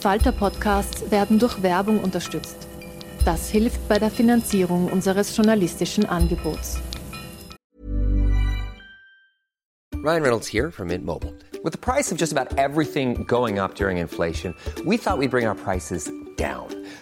Falter-Podcasts werden durch Werbung unterstützt. Das hilft bei der Finanzierung unseres journalistischen Angebots. Ryan Reynolds here from Mint Mobile. With the price of just about everything going up during inflation, we thought we'd bring our prices down.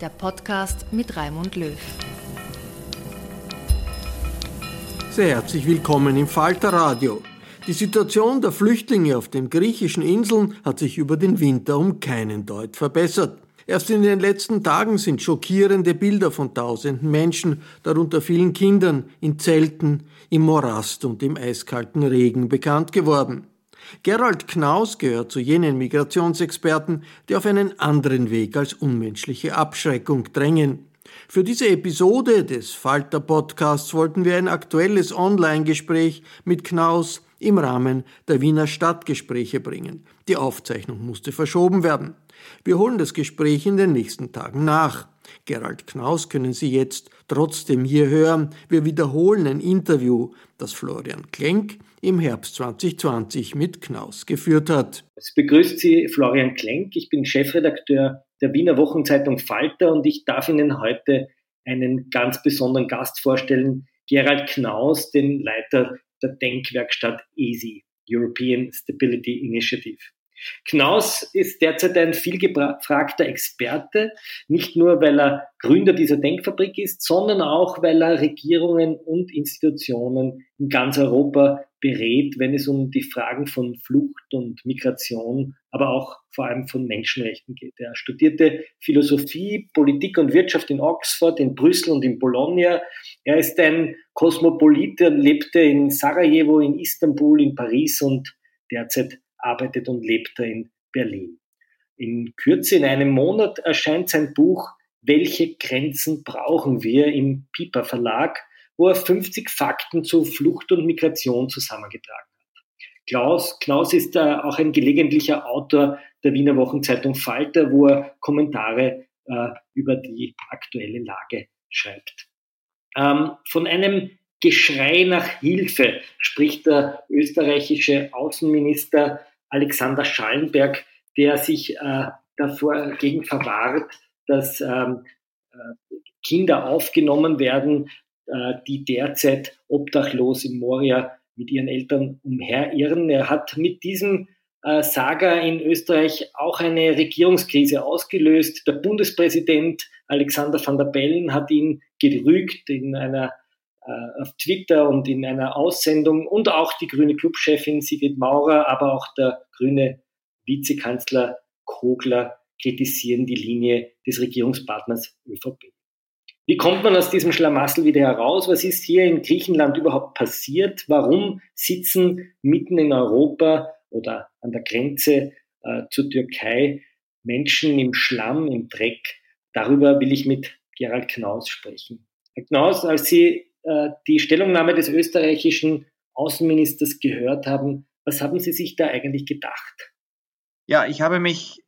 der Podcast mit Raimund Löw. Sehr herzlich willkommen im Falter Radio. Die Situation der Flüchtlinge auf den griechischen Inseln hat sich über den Winter um keinen Deut verbessert. Erst in den letzten Tagen sind schockierende Bilder von tausenden Menschen, darunter vielen Kindern, in Zelten, im Morast und im eiskalten Regen bekannt geworden. Gerald Knaus gehört zu jenen Migrationsexperten, die auf einen anderen Weg als unmenschliche Abschreckung drängen. Für diese Episode des Falter Podcasts wollten wir ein aktuelles Online-Gespräch mit Knaus im Rahmen der Wiener Stadtgespräche bringen. Die Aufzeichnung musste verschoben werden. Wir holen das Gespräch in den nächsten Tagen nach. Gerald Knaus können Sie jetzt trotzdem hier hören. Wir wiederholen ein Interview, das Florian Klenk im Herbst 2020 mit Knaus geführt hat. Es begrüßt Sie Florian Klenk. Ich bin Chefredakteur der Wiener Wochenzeitung Falter und ich darf Ihnen heute einen ganz besonderen Gast vorstellen, Gerald Knaus, den Leiter der Denkwerkstatt EASY, European Stability Initiative. Knaus ist derzeit ein vielgefragter Experte, nicht nur weil er Gründer dieser Denkfabrik ist, sondern auch weil er Regierungen und Institutionen in ganz Europa berät, wenn es um die Fragen von Flucht und Migration, aber auch vor allem von Menschenrechten geht. Er studierte Philosophie, Politik und Wirtschaft in Oxford, in Brüssel und in Bologna. Er ist ein Kosmopolit, er lebte in Sarajevo, in Istanbul, in Paris und derzeit arbeitet und lebt er in Berlin. In Kürze, in einem Monat, erscheint sein Buch Welche Grenzen brauchen wir im Piper Verlag, wo er 50 Fakten zu Flucht und Migration zusammengetragen hat. Klaus, Klaus ist äh, auch ein gelegentlicher Autor der Wiener Wochenzeitung Falter, wo er Kommentare äh, über die aktuelle Lage schreibt. Ähm, von einem Geschrei nach Hilfe spricht der österreichische Außenminister Alexander Schallenberg, der sich äh, davor gegen verwahrt, dass ähm, äh, Kinder aufgenommen werden, äh, die derzeit obdachlos in Moria mit ihren Eltern umherirren. Er hat mit diesem äh, Saga in Österreich auch eine Regierungskrise ausgelöst. Der Bundespräsident Alexander van der Bellen hat ihn gerügt in einer auf Twitter und in einer Aussendung und auch die grüne Clubchefin Sigrid Maurer, aber auch der grüne Vizekanzler Kogler kritisieren die Linie des Regierungspartners ÖVP. Wie kommt man aus diesem Schlamassel wieder heraus? Was ist hier in Griechenland überhaupt passiert? Warum sitzen mitten in Europa oder an der Grenze äh, zur Türkei Menschen im Schlamm, im Dreck? Darüber will ich mit Gerald Knaus sprechen. Herr Knaus, als Sie äh, die Stellungnahme des österreichischen Außenministers gehört haben. Was haben Sie sich da eigentlich gedacht? Ja, ich habe mich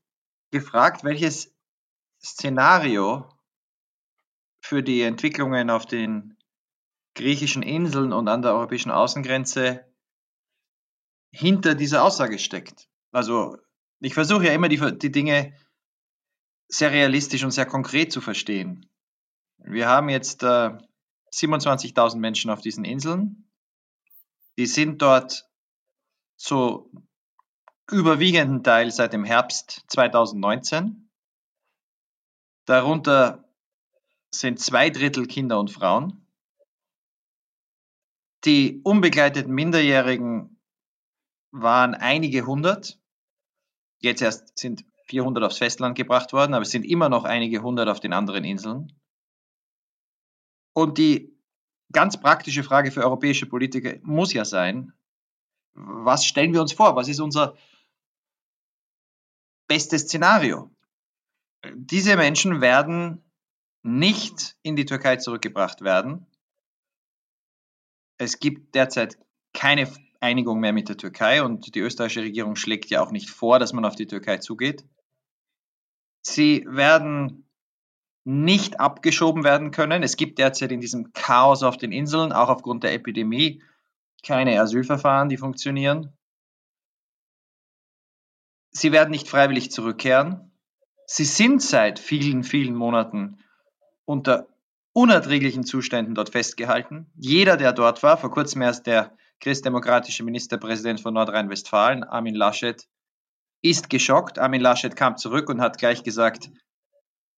gefragt, welches Szenario für die Entwicklungen auf den griechischen Inseln und an der europäischen Außengrenze hinter dieser Aussage steckt. Also ich versuche ja immer die, die Dinge sehr realistisch und sehr konkret zu verstehen. Wir haben jetzt äh, 27.000 Menschen auf diesen Inseln. Die sind dort zu überwiegenden Teil seit dem Herbst 2019. Darunter sind zwei Drittel Kinder und Frauen. Die unbegleiteten Minderjährigen waren einige hundert. Jetzt erst sind 400 aufs Festland gebracht worden, aber es sind immer noch einige hundert auf den anderen Inseln. Und die ganz praktische Frage für europäische Politiker muss ja sein, was stellen wir uns vor? Was ist unser bestes Szenario? Diese Menschen werden nicht in die Türkei zurückgebracht werden. Es gibt derzeit keine Einigung mehr mit der Türkei und die österreichische Regierung schlägt ja auch nicht vor, dass man auf die Türkei zugeht. Sie werden nicht abgeschoben werden können. Es gibt derzeit in diesem Chaos auf den Inseln, auch aufgrund der Epidemie, keine Asylverfahren, die funktionieren. Sie werden nicht freiwillig zurückkehren. Sie sind seit vielen, vielen Monaten unter unerträglichen Zuständen dort festgehalten. Jeder, der dort war, vor kurzem erst der christdemokratische Ministerpräsident von Nordrhein-Westfalen, Armin Laschet, ist geschockt. Armin Laschet kam zurück und hat gleich gesagt,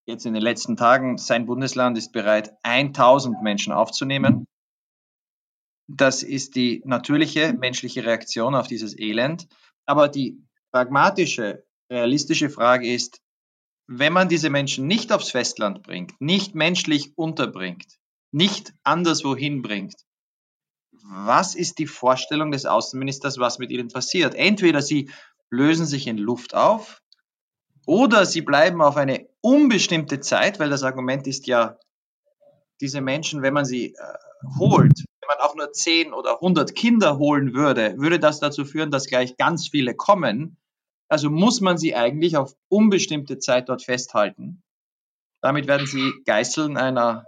jetzt in den letzten Tagen, sein Bundesland ist bereit, 1000 Menschen aufzunehmen. Das ist die natürliche menschliche Reaktion auf dieses Elend. Aber die pragmatische, realistische Frage ist, wenn man diese Menschen nicht aufs Festland bringt, nicht menschlich unterbringt, nicht anderswohin bringt, was ist die Vorstellung des Außenministers, was mit ihnen passiert? Entweder sie lösen sich in Luft auf oder sie bleiben auf eine unbestimmte Zeit, weil das Argument ist ja, diese Menschen, wenn man sie äh, holt, wenn man auch nur 10 oder 100 Kinder holen würde, würde das dazu führen, dass gleich ganz viele kommen also muss man sie eigentlich auf unbestimmte Zeit dort festhalten. Damit werden sie Geißeln einer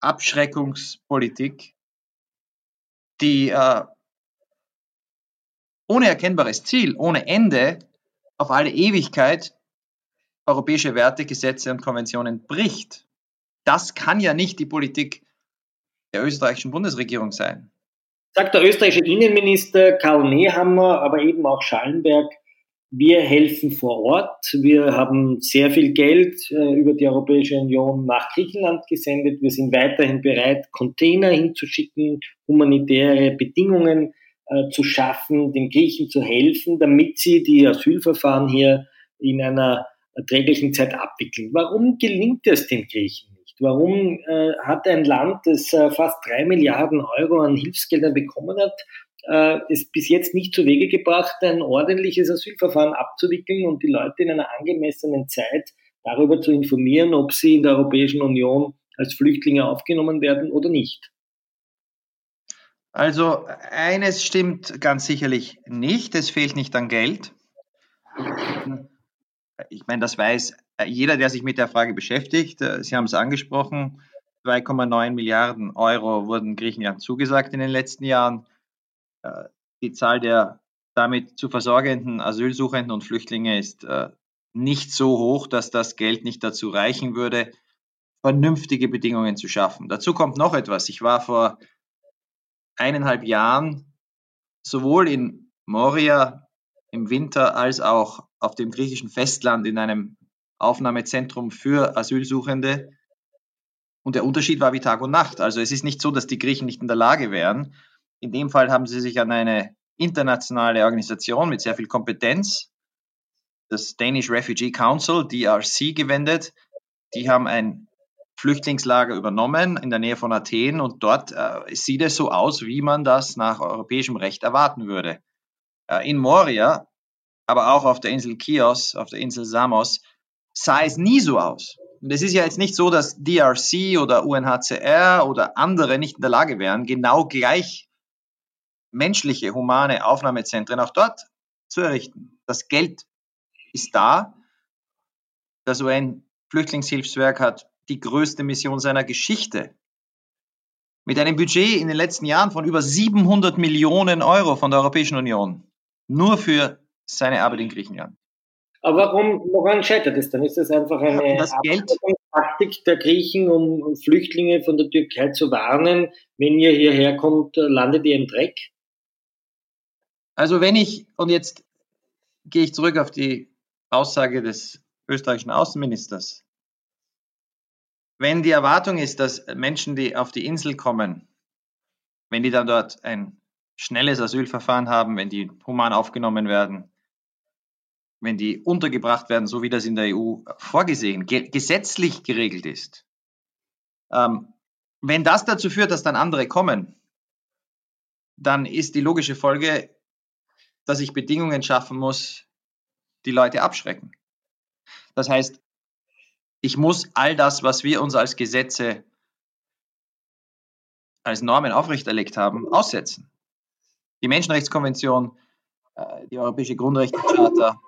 Abschreckungspolitik, die äh, ohne erkennbares Ziel, ohne Ende, auf alle Ewigkeit europäische Werte, Gesetze und Konventionen bricht. Das kann ja nicht die Politik der österreichischen Bundesregierung sein. Sagt der österreichische Innenminister Karl Nehammer, aber eben auch Schallenberg, wir helfen vor Ort. Wir haben sehr viel Geld äh, über die Europäische Union nach Griechenland gesendet. Wir sind weiterhin bereit, Container hinzuschicken, humanitäre Bedingungen äh, zu schaffen, den Griechen zu helfen, damit sie die Asylverfahren hier in einer erträglichen Zeit abwickeln. Warum gelingt es den Griechen nicht? Warum äh, hat ein Land, das äh, fast drei Milliarden Euro an Hilfsgeldern bekommen hat, äh, es bis jetzt nicht zu Wege gebracht, ein ordentliches Asylverfahren abzuwickeln und die Leute in einer angemessenen Zeit darüber zu informieren, ob sie in der Europäischen Union als Flüchtlinge aufgenommen werden oder nicht. Also eines stimmt ganz sicherlich nicht, es fehlt nicht an Geld. Ich meine, das weiß jeder, der sich mit der Frage beschäftigt. Sie haben es angesprochen, 2,9 Milliarden Euro wurden Griechenland zugesagt in den letzten Jahren. Äh, die Zahl der damit zu versorgenden Asylsuchenden und Flüchtlinge ist äh, nicht so hoch, dass das Geld nicht dazu reichen würde, vernünftige Bedingungen zu schaffen. Dazu kommt noch etwas. Ich war vor eineinhalb Jahren sowohl in Moria im Winter als auch auf dem griechischen Festland in einem Aufnahmezentrum für Asylsuchende. Und der Unterschied war wie Tag und Nacht. Also es ist nicht so, dass die Griechen nicht in der Lage wären, in dem Fall haben sie sich an eine internationale Organisation mit sehr viel Kompetenz, das Danish Refugee Council, DRC, gewendet. Die haben ein Flüchtlingslager übernommen in der Nähe von Athen und dort äh, sieht es so aus, wie man das nach europäischem Recht erwarten würde. Äh, in Moria, aber auch auf der Insel Chios, auf der Insel Samos, sah es nie so aus. Und es ist ja jetzt nicht so, dass DRC oder UNHCR oder andere nicht in der Lage wären, genau gleich menschliche, humane Aufnahmezentren auch dort zu errichten. Das Geld ist da. Das UN-Flüchtlingshilfswerk hat die größte Mission seiner Geschichte. Mit einem Budget in den letzten Jahren von über 700 Millionen Euro von der Europäischen Union. Nur für seine Arbeit in Griechenland. Aber warum, woran scheitert es dann? Ist das einfach eine das Geld, Taktik der Griechen, um Flüchtlinge von der Türkei zu warnen, wenn ihr hierher kommt, landet ihr im Dreck? Also wenn ich, und jetzt gehe ich zurück auf die Aussage des österreichischen Außenministers, wenn die Erwartung ist, dass Menschen, die auf die Insel kommen, wenn die dann dort ein schnelles Asylverfahren haben, wenn die human aufgenommen werden, wenn die untergebracht werden, so wie das in der EU vorgesehen, ge gesetzlich geregelt ist, ähm, wenn das dazu führt, dass dann andere kommen, dann ist die logische Folge, dass ich Bedingungen schaffen muss, die Leute abschrecken. Das heißt, ich muss all das, was wir uns als Gesetze, als Normen aufrechterlegt haben, aussetzen. Die Menschenrechtskonvention, äh, die Europäische Grundrechtecharta,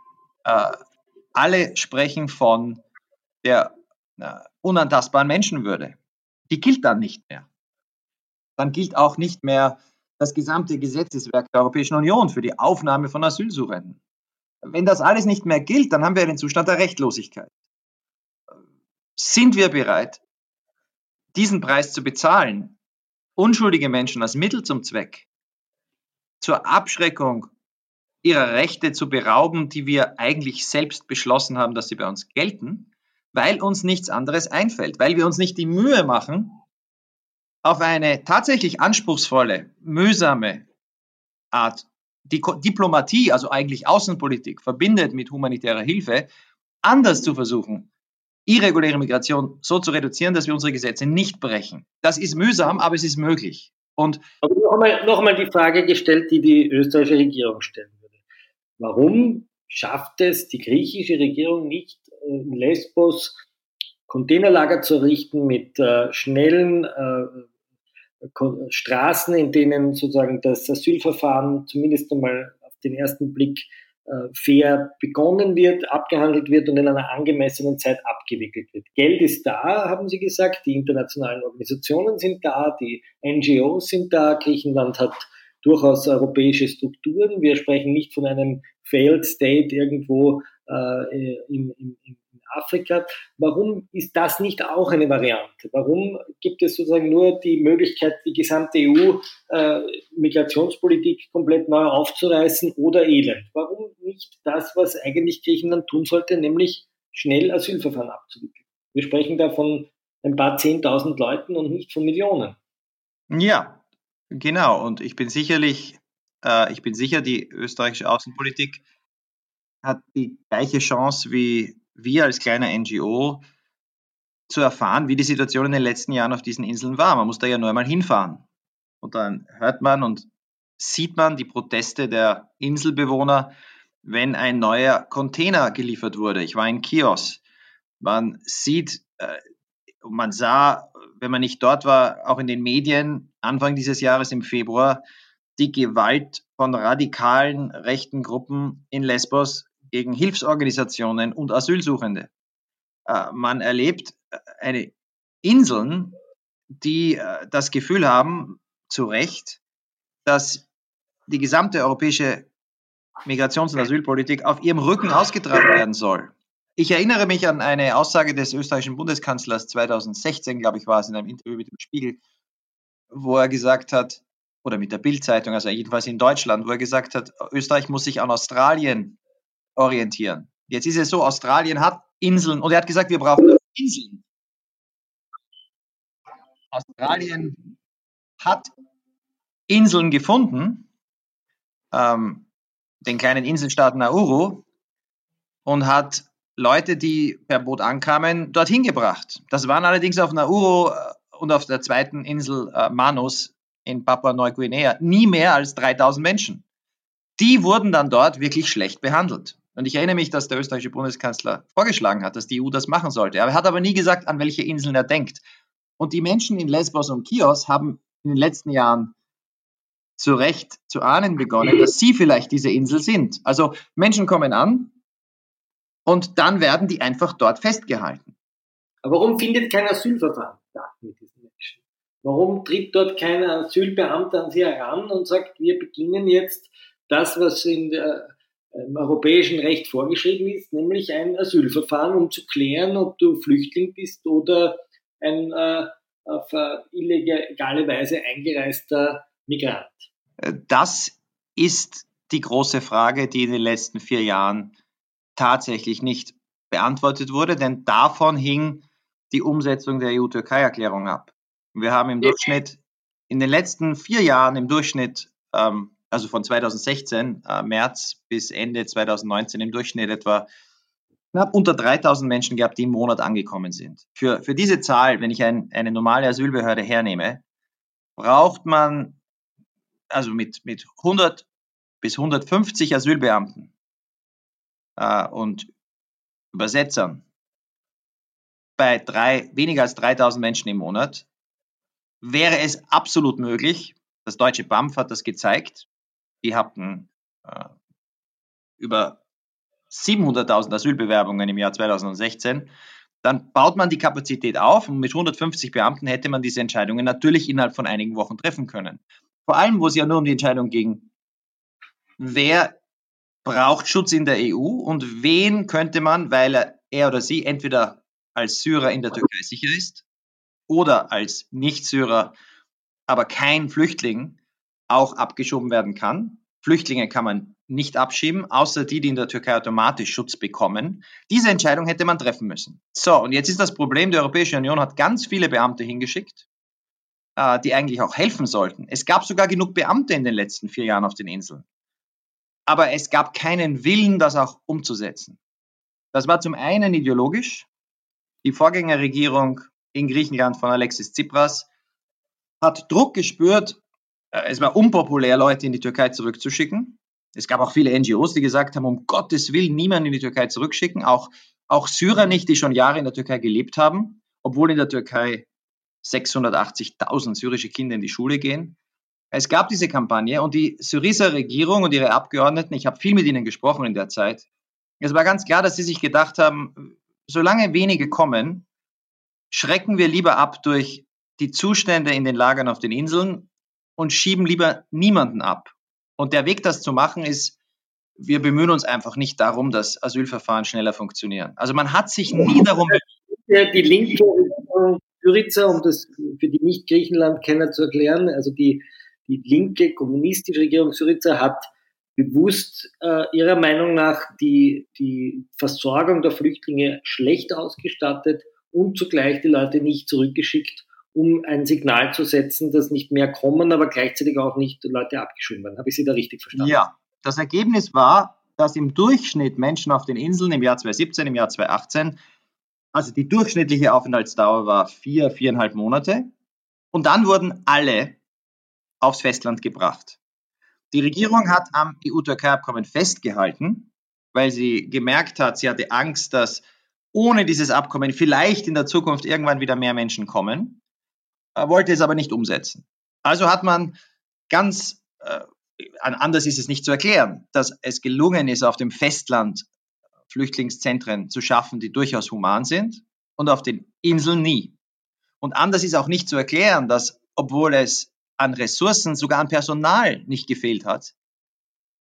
äh, alle sprechen von der äh, unantastbaren Menschenwürde. Die gilt dann nicht mehr. Dann gilt auch nicht mehr das gesamte Gesetzeswerk der Europäischen Union für die Aufnahme von Asylsuchenden. Wenn das alles nicht mehr gilt, dann haben wir einen Zustand der Rechtlosigkeit. Sind wir bereit, diesen Preis zu bezahlen, unschuldige Menschen als Mittel zum Zweck zur Abschreckung ihrer Rechte zu berauben, die wir eigentlich selbst beschlossen haben, dass sie bei uns gelten, weil uns nichts anderes einfällt, weil wir uns nicht die Mühe machen, auf eine tatsächlich anspruchsvolle, mühsame Art die Diplomatie, also eigentlich Außenpolitik, verbindet mit humanitärer Hilfe, anders zu versuchen, irreguläre Migration so zu reduzieren, dass wir unsere Gesetze nicht brechen. Das ist mühsam, aber es ist möglich. Und aber noch einmal, noch einmal die Frage gestellt, die die österreichische Regierung stellen würde. Warum schafft es die griechische Regierung nicht, äh, in Lesbos Containerlager zu errichten mit äh, schnellen äh, Straßen, in denen sozusagen das Asylverfahren zumindest einmal auf den ersten Blick fair begonnen wird, abgehandelt wird und in einer angemessenen Zeit abgewickelt wird. Geld ist da, haben Sie gesagt, die internationalen Organisationen sind da, die NGOs sind da, Griechenland hat durchaus europäische Strukturen. Wir sprechen nicht von einem Failed State irgendwo äh, in, in, in Afrika. Warum ist das nicht auch eine Variante? Warum gibt es sozusagen nur die Möglichkeit, die gesamte EU-Migrationspolitik äh, komplett neu aufzureißen oder elend? Warum nicht das, was eigentlich Griechenland tun sollte, nämlich schnell Asylverfahren abzuwickeln? Wir sprechen da von ein paar Zehntausend Leuten und nicht von Millionen. Ja, Genau, und ich bin sicherlich, äh, ich bin sicher, die österreichische Außenpolitik hat die gleiche Chance wie wir als kleiner NGO zu erfahren, wie die Situation in den letzten Jahren auf diesen Inseln war. Man muss da ja nur einmal hinfahren. Und dann hört man und sieht man die Proteste der Inselbewohner, wenn ein neuer Container geliefert wurde. Ich war in Kios. Man sieht, äh, man sah, wenn man nicht dort war, auch in den Medien Anfang dieses Jahres im Februar die Gewalt von radikalen rechten Gruppen in Lesbos gegen Hilfsorganisationen und Asylsuchende. Äh, man erlebt äh, eine Inseln, die äh, das Gefühl haben, zu Recht, dass die gesamte europäische Migrations- und Asylpolitik auf ihrem Rücken ausgetragen werden soll. Ich erinnere mich an eine Aussage des österreichischen Bundeskanzlers 2016, glaube ich, war es in einem Interview mit dem Spiegel, wo er gesagt hat, oder mit der Bildzeitung, also jedenfalls in Deutschland, wo er gesagt hat, Österreich muss sich an Australien orientieren. Jetzt ist es so, Australien hat Inseln und er hat gesagt, wir brauchen Inseln. Australien hat Inseln gefunden, ähm, den kleinen Inselstaat Nauru, und hat Leute, die per Boot ankamen, dorthin gebracht. Das waren allerdings auf Nauru äh, und auf der zweiten Insel äh, Manus in Papua-Neuguinea nie mehr als 3000 Menschen. Die wurden dann dort wirklich schlecht behandelt. Und ich erinnere mich, dass der österreichische Bundeskanzler vorgeschlagen hat, dass die EU das machen sollte. Er hat aber nie gesagt, an welche Inseln er denkt. Und die Menschen in Lesbos und Chios haben in den letzten Jahren zu Recht zu ahnen begonnen, dass sie vielleicht diese Insel sind. Also Menschen kommen an und dann werden die einfach dort festgehalten. Aber warum findet kein Asylverfahren statt mit diesen Menschen? Warum tritt dort kein Asylbeamter an sie heran und sagt, wir beginnen jetzt das, was in der, im europäischen Recht vorgeschrieben ist, nämlich ein Asylverfahren, um zu klären, ob du Flüchtling bist oder ein äh, auf äh, illegale Weise eingereister Migrant? Das ist die große Frage, die in den letzten vier Jahren tatsächlich nicht beantwortet wurde, denn davon hing die Umsetzung der EU-Türkei-Erklärung ab. Wir haben im Durchschnitt in den letzten vier Jahren im Durchschnitt, ähm, also von 2016 äh, März bis Ende 2019 im Durchschnitt etwa knapp unter 3000 Menschen gehabt, die im Monat angekommen sind. Für, für diese Zahl, wenn ich ein, eine normale Asylbehörde hernehme, braucht man also mit, mit 100 bis 150 Asylbeamten äh, und Übersetzern bei drei, weniger als 3000 Menschen im Monat wäre es absolut möglich, das deutsche BAMF hat das gezeigt, die hatten äh, über 700.000 Asylbewerbungen im Jahr 2016, dann baut man die Kapazität auf und mit 150 Beamten hätte man diese Entscheidungen natürlich innerhalb von einigen Wochen treffen können. Vor allem, wo es ja nur um die Entscheidung ging, wer braucht Schutz in der EU und wen könnte man, weil er oder sie entweder als Syrer in der Türkei sicher ist oder als Nicht-Syrer, aber kein Flüchtling, auch abgeschoben werden kann. Flüchtlinge kann man nicht abschieben, außer die, die in der Türkei automatisch Schutz bekommen. Diese Entscheidung hätte man treffen müssen. So, und jetzt ist das Problem, die Europäische Union hat ganz viele Beamte hingeschickt, äh, die eigentlich auch helfen sollten. Es gab sogar genug Beamte in den letzten vier Jahren auf den Inseln. Aber es gab keinen Willen, das auch umzusetzen. Das war zum einen ideologisch. Die Vorgängerregierung in Griechenland von Alexis Tsipras hat Druck gespürt, es war unpopulär, Leute in die Türkei zurückzuschicken. Es gab auch viele NGOs, die gesagt haben, um Gottes Willen niemanden in die Türkei zurückschicken, auch, auch Syrer nicht, die schon Jahre in der Türkei gelebt haben, obwohl in der Türkei 680.000 syrische Kinder in die Schule gehen. Es gab diese Kampagne und die Syriza Regierung und ihre Abgeordneten, ich habe viel mit ihnen gesprochen in der Zeit, es war ganz klar, dass sie sich gedacht haben, solange wenige kommen, schrecken wir lieber ab durch die Zustände in den Lagern auf den Inseln und schieben lieber niemanden ab. Und der Weg, das zu machen, ist, wir bemühen uns einfach nicht darum, dass Asylverfahren schneller funktionieren. Also man hat sich nie darum bemüht. Die linke Syriza, um das für die Nicht-Griechenland-Kenner zu erklären, also die, die linke kommunistische Regierung Syriza hat bewusst äh, ihrer Meinung nach die, die Versorgung der Flüchtlinge schlecht ausgestattet und zugleich die Leute nicht zurückgeschickt, um ein Signal zu setzen, dass nicht mehr kommen, aber gleichzeitig auch nicht Leute abgeschoben werden. Habe ich Sie da richtig verstanden? Ja, das Ergebnis war, dass im Durchschnitt Menschen auf den Inseln im Jahr 2017, im Jahr 2018, also die durchschnittliche Aufenthaltsdauer war vier, viereinhalb Monate. Und dann wurden alle aufs Festland gebracht. Die Regierung hat am EU-Türkei-Abkommen festgehalten, weil sie gemerkt hat, sie hatte Angst, dass ohne dieses Abkommen vielleicht in der Zukunft irgendwann wieder mehr Menschen kommen wollte es aber nicht umsetzen. Also hat man ganz, äh, anders ist es nicht zu erklären, dass es gelungen ist, auf dem Festland Flüchtlingszentren zu schaffen, die durchaus human sind und auf den Inseln nie. Und anders ist auch nicht zu erklären, dass obwohl es an Ressourcen, sogar an Personal nicht gefehlt hat,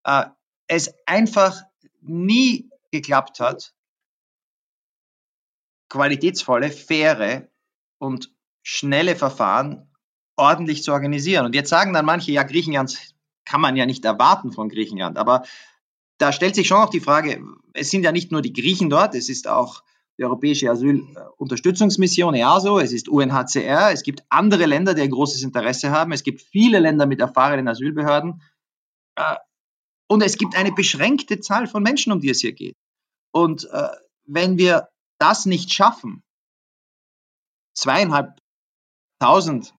äh, es einfach nie geklappt hat, qualitätsvolle, faire und schnelle Verfahren ordentlich zu organisieren. Und jetzt sagen dann manche, ja, Griechenland kann man ja nicht erwarten von Griechenland. Aber da stellt sich schon auch die Frage, es sind ja nicht nur die Griechen dort, es ist auch die Europäische Asylunterstützungsmission EASO, es ist UNHCR, es gibt andere Länder, die ein großes Interesse haben, es gibt viele Länder mit erfahrenen Asylbehörden äh, und es gibt eine beschränkte Zahl von Menschen, um die es hier geht. Und äh, wenn wir das nicht schaffen, zweieinhalb 1000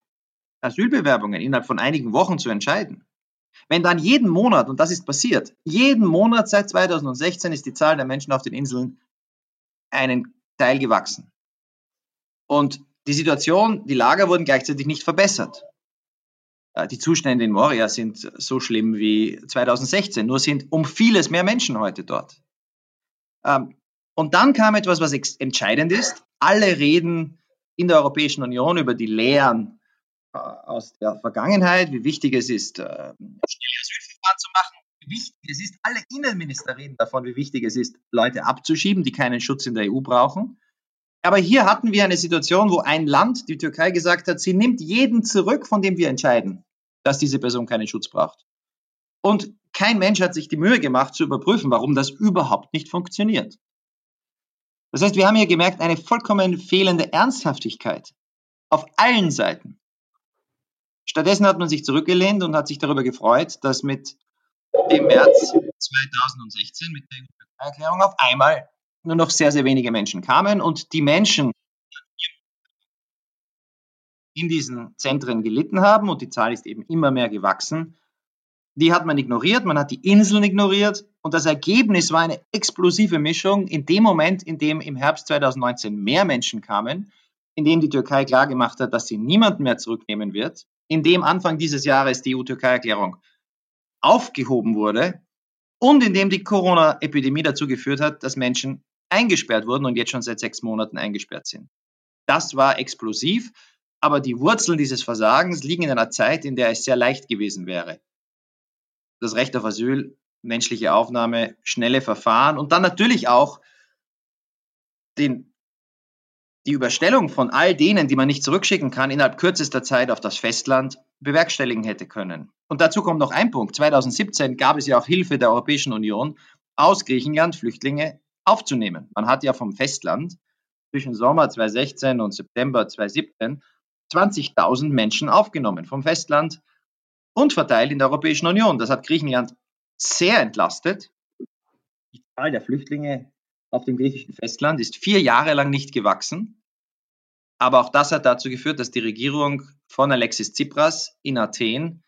Asylbewerbungen innerhalb von einigen Wochen zu entscheiden. Wenn dann jeden Monat, und das ist passiert, jeden Monat seit 2016 ist die Zahl der Menschen auf den Inseln einen Teil gewachsen. Und die Situation, die Lager wurden gleichzeitig nicht verbessert. äh, die Zustände in Moria sind so schlimm wie 2016, nur sind um vieles mehr Menschen heute dort. Ähm, und dann kam etwas, was entscheidend ist. Alle reden in der Europäischen Union über die Lehren äh, aus der Vergangenheit, wie wichtig es ist, schnelle Asylverfahren zu machen, wie wichtig es ist, alle Innenminister reden davon, wie wichtig es ist, Leute abzuschieben, die keinen Schutz in der EU brauchen. Aber hier hatten wir eine Situation, wo ein Land, die Türkei, gesagt hat, sie nimmt jeden zurück, von dem wir entscheiden, dass diese Person keinen Schutz braucht. Und kein Mensch hat sich die Mühe gemacht zu überprüfen, warum das überhaupt nicht funktioniert. Das heißt, wir haben hier gemerkt, eine vollkommen fehlende Ernsthaftigkeit auf allen Seiten. Stattdessen hat man sich zurückgelehnt und hat sich darüber gefreut, dass mit dem März 2016, mit der Erklärung auf einmal nur noch sehr, sehr wenige Menschen kamen und die Menschen in diesen Zentren gelitten haben und die Zahl ist eben immer mehr gewachsen. Die hat man ignoriert, man hat die Inseln ignoriert und das Ergebnis war eine explosive Mischung in dem Moment, in dem im Herbst 2019 mehr Menschen kamen, in dem die Türkei klargemacht hat, dass sie niemanden mehr zurücknehmen wird, in dem Anfang dieses Jahres die EU-Türkei-Erklärung aufgehoben wurde und in dem die Corona-Epidemie dazu geführt hat, dass Menschen eingesperrt wurden und jetzt schon seit sechs Monaten eingesperrt sind. Das war explosiv, aber die Wurzeln dieses Versagens liegen in einer Zeit, in der es sehr leicht gewesen wäre. Das Recht auf Asyl, menschliche Aufnahme, schnelle Verfahren und dann natürlich auch den, die Überstellung von all denen, die man nicht zurückschicken kann, innerhalb kürzester Zeit auf das Festland bewerkstelligen hätte können. Und dazu kommt noch ein Punkt. 2017 gab es ja auch Hilfe der Europäischen Union, aus Griechenland Flüchtlinge aufzunehmen. Man hat ja vom Festland zwischen Sommer 2016 und September 2017 20.000 Menschen aufgenommen vom Festland und verteilt in der Europäischen Union. Das hat Griechenland sehr entlastet. Die Zahl der Flüchtlinge auf dem griechischen Festland ist vier Jahre lang nicht gewachsen. Aber auch das hat dazu geführt, dass die Regierung von Alexis Tsipras in Athen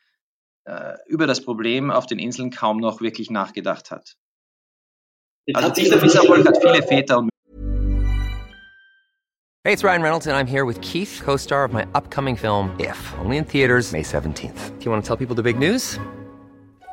äh, über das Problem auf den Inseln kaum noch wirklich nachgedacht hat. Also dieser Misserfolg hat viele Väter und Hey, it's Ryan Reynolds and I'm here with Keith, co-star of my upcoming film If, only in theaters May 17th. Do you want to tell people the big news?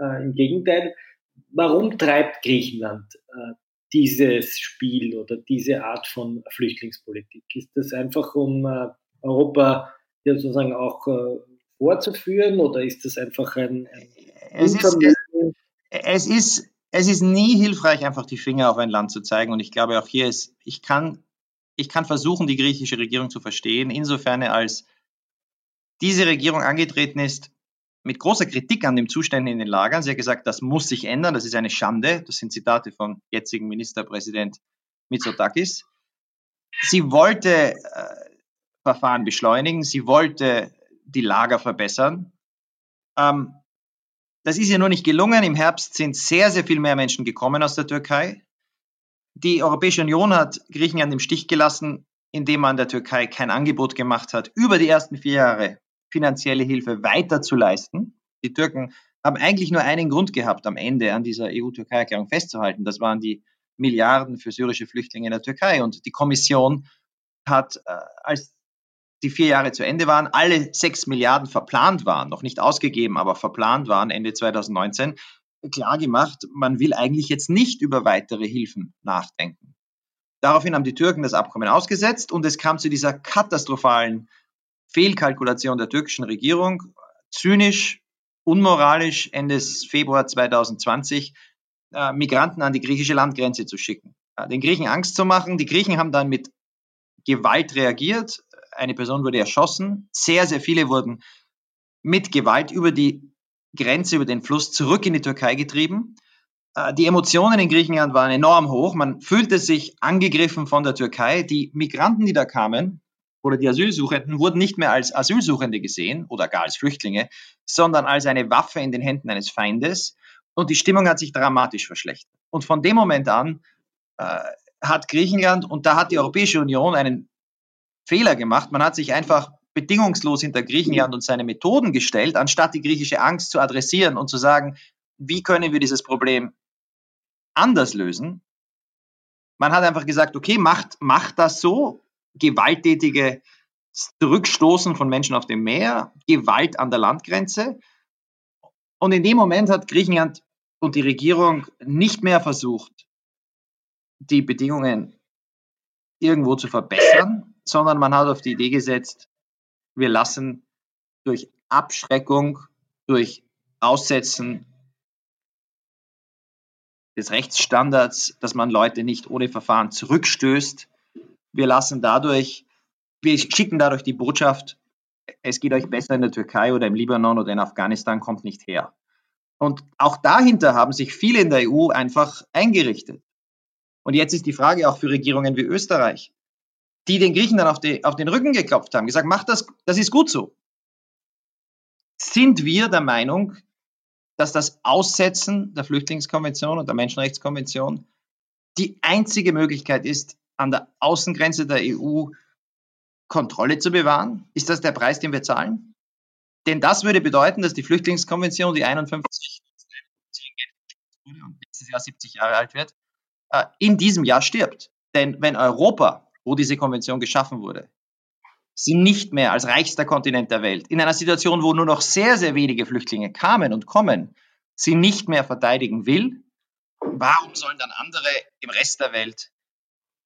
Äh, Im Gegenteil, warum treibt Griechenland äh, dieses Spiel oder diese Art von Flüchtlingspolitik? Ist das einfach, um äh, Europa ja, sozusagen auch äh, vorzuführen oder ist das einfach ein, ein es, ist, es, es, ist, es ist nie hilfreich, einfach die Finger auf ein Land zu zeigen. Und ich glaube auch hier ist, ich kann, ich kann versuchen, die griechische Regierung zu verstehen, insofern als diese Regierung angetreten ist, mit großer Kritik an den Zuständen in den Lagern. Sie hat gesagt, das muss sich ändern, das ist eine Schande. Das sind Zitate von jetzigen Ministerpräsident Mitsotakis. Sie wollte äh, Verfahren beschleunigen, sie wollte die Lager verbessern. Ähm, das ist ihr nur nicht gelungen. Im Herbst sind sehr, sehr viel mehr Menschen gekommen aus der Türkei. Die Europäische Union hat Griechenland im Stich gelassen, indem man der Türkei kein Angebot gemacht hat, über die ersten vier Jahre finanzielle Hilfe weiter zu leisten. Die Türken haben eigentlich nur einen Grund gehabt, am Ende an dieser EU-Türkei-Erklärung festzuhalten. Das waren die Milliarden für syrische Flüchtlinge in der Türkei. Und die Kommission hat, äh, als die vier Jahre zu Ende waren, alle sechs Milliarden verplant waren, noch nicht ausgegeben, aber verplant waren Ende 2019, klar gemacht, man will eigentlich jetzt nicht über weitere Hilfen nachdenken. Daraufhin haben die Türken das Abkommen ausgesetzt und es kam zu dieser katastrophalen Fehlkalkulation der türkischen Regierung, zynisch, unmoralisch Ende Februar 2020 äh, Migranten an die griechische Landgrenze zu schicken, äh, den Griechen Angst zu machen. Die Griechen haben dann mit Gewalt reagiert. Eine Person wurde erschossen. Sehr, sehr viele wurden mit Gewalt über die Grenze, über den Fluss zurück in die Türkei getrieben. Äh, die Emotionen in Griechenland waren enorm hoch. Man fühlte sich angegriffen von der Türkei. Die Migranten, die da kamen, oder die Asylsuchenden wurden nicht mehr als Asylsuchende gesehen oder gar als Flüchtlinge, sondern als eine Waffe in den Händen eines Feindes. Und die Stimmung hat sich dramatisch verschlechtert. Und von dem Moment an äh, hat Griechenland, und da hat die Europäische Union einen Fehler gemacht, man hat sich einfach bedingungslos hinter Griechenland und seine Methoden gestellt, anstatt die griechische Angst zu adressieren und zu sagen, wie können wir dieses Problem anders lösen. Man hat einfach gesagt, okay, macht, macht das so, gewalttätige Zurückstoßen von Menschen auf dem Meer, Gewalt an der Landgrenze. Und in dem Moment hat Griechenland und die Regierung nicht mehr versucht, die Bedingungen irgendwo zu verbessern, sondern man hat auf die Idee gesetzt, wir lassen durch Abschreckung, durch Aussetzen des Rechtsstandards, dass man Leute nicht ohne Verfahren zurückstößt, wir lassen dadurch, wir schicken dadurch die Botschaft, es geht euch besser in der Türkei oder im Libanon oder in Afghanistan, kommt nicht her. Und auch dahinter haben sich viele in der EU einfach eingerichtet. Und jetzt ist die Frage auch für Regierungen wie Österreich, die den Griechen dann auf, die, auf den Rücken geklopft haben, gesagt, macht das, das ist gut so. Sind wir der Meinung, dass das Aussetzen der Flüchtlingskonvention und der Menschenrechtskonvention die einzige Möglichkeit ist, an der Außengrenze der EU Kontrolle zu bewahren? Ist das der Preis, den wir zahlen? Denn das würde bedeuten, dass die Flüchtlingskonvention, die 51 und nächstes Jahr 70 Jahre alt wird, äh, in diesem Jahr stirbt. Denn wenn Europa, wo diese Konvention geschaffen wurde, sie nicht mehr als reichster Kontinent der Welt, in einer Situation, wo nur noch sehr, sehr wenige Flüchtlinge kamen und kommen, sie nicht mehr verteidigen will, warum sollen dann andere im Rest der Welt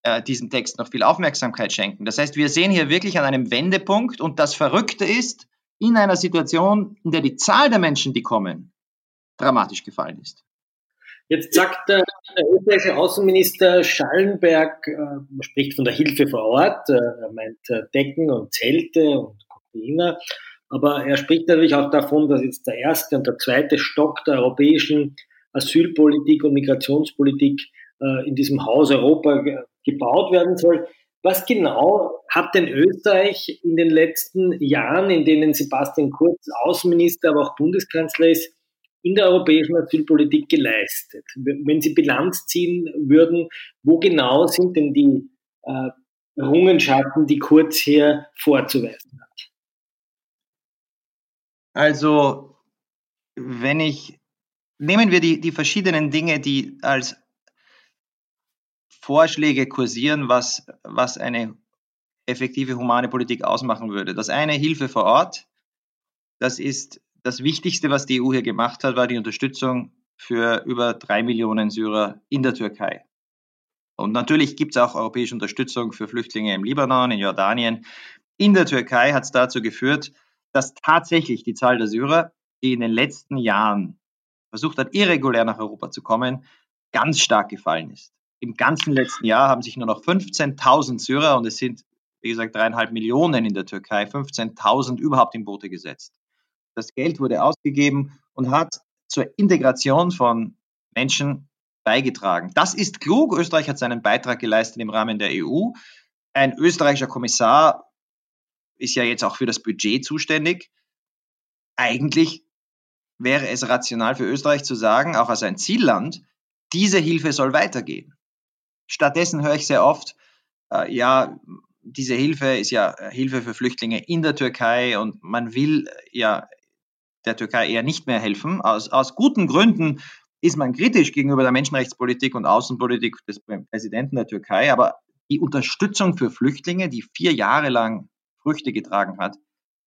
äh, diesem Text noch viel Aufmerksamkeit schenken. Das heißt, wir sehen hier wirklich an einem Wendepunkt und das Verrückte ist, in einer Situation, in der die Zahl der Menschen, die kommen, dramatisch gefallen ist. Jetzt sagt der, österreichische Außenminister Schallenberg, äh, man spricht von der Hilfe vor Ort, äh, er meint äh, Decken und Zelte und Container, aber er spricht natürlich auch davon, dass jetzt der erste und der zweite Stock der europäischen Asylpolitik und Migrationspolitik in diesem Haus Europa gebaut werden soll. Was genau hat denn Österreich in den letzten Jahren, in denen Sebastian Kurz Außenminister, aber auch Bundeskanzler ist, in der europäischen Asylpolitik geleistet? Wenn Sie Bilanz ziehen würden, wo genau sind denn die äh, Errungenschaften, die Kurz hier vorzuweisen hat? Also, wenn ich, nehmen wir die, die verschiedenen Dinge, die als Vorschläge kursieren, was, was eine effektive humane Politik ausmachen würde. Das eine Hilfe vor Ort. Das ist das Wichtigste, was die EU hier gemacht hat, war die Unterstützung für über drei Millionen Syrer in der Türkei. Und natürlich gibt es auch europäische Unterstützung für Flüchtlinge im Libanon, in Jordanien. In der Türkei hat es dazu geführt, dass tatsächlich die Zahl der Syrer, die in den letzten Jahren versucht hat, irregulär nach Europa zu kommen, ganz stark gefallen ist. Im ganzen letzten Jahr haben sich nur noch 15.000 Syrer, und es sind, wie gesagt, dreieinhalb Millionen in der Türkei, 15.000 überhaupt in Boote gesetzt. Das Geld wurde ausgegeben und hat zur Integration von Menschen beigetragen. Das ist klug. Österreich hat seinen Beitrag geleistet im Rahmen der EU. Ein österreichischer Kommissar ist ja jetzt auch für das Budget zuständig. Eigentlich wäre es rational für Österreich zu sagen, auch als ein Zielland, diese Hilfe soll weitergehen. Stattdessen höre ich sehr oft, äh, ja, diese Hilfe ist ja äh, Hilfe für Flüchtlinge in der Türkei und man will äh, ja der Türkei eher nicht mehr helfen. Aus, aus guten Gründen ist man kritisch gegenüber der Menschenrechtspolitik und Außenpolitik des Präsidenten der Türkei, aber die Unterstützung für Flüchtlinge, die vier Jahre lang Früchte getragen hat,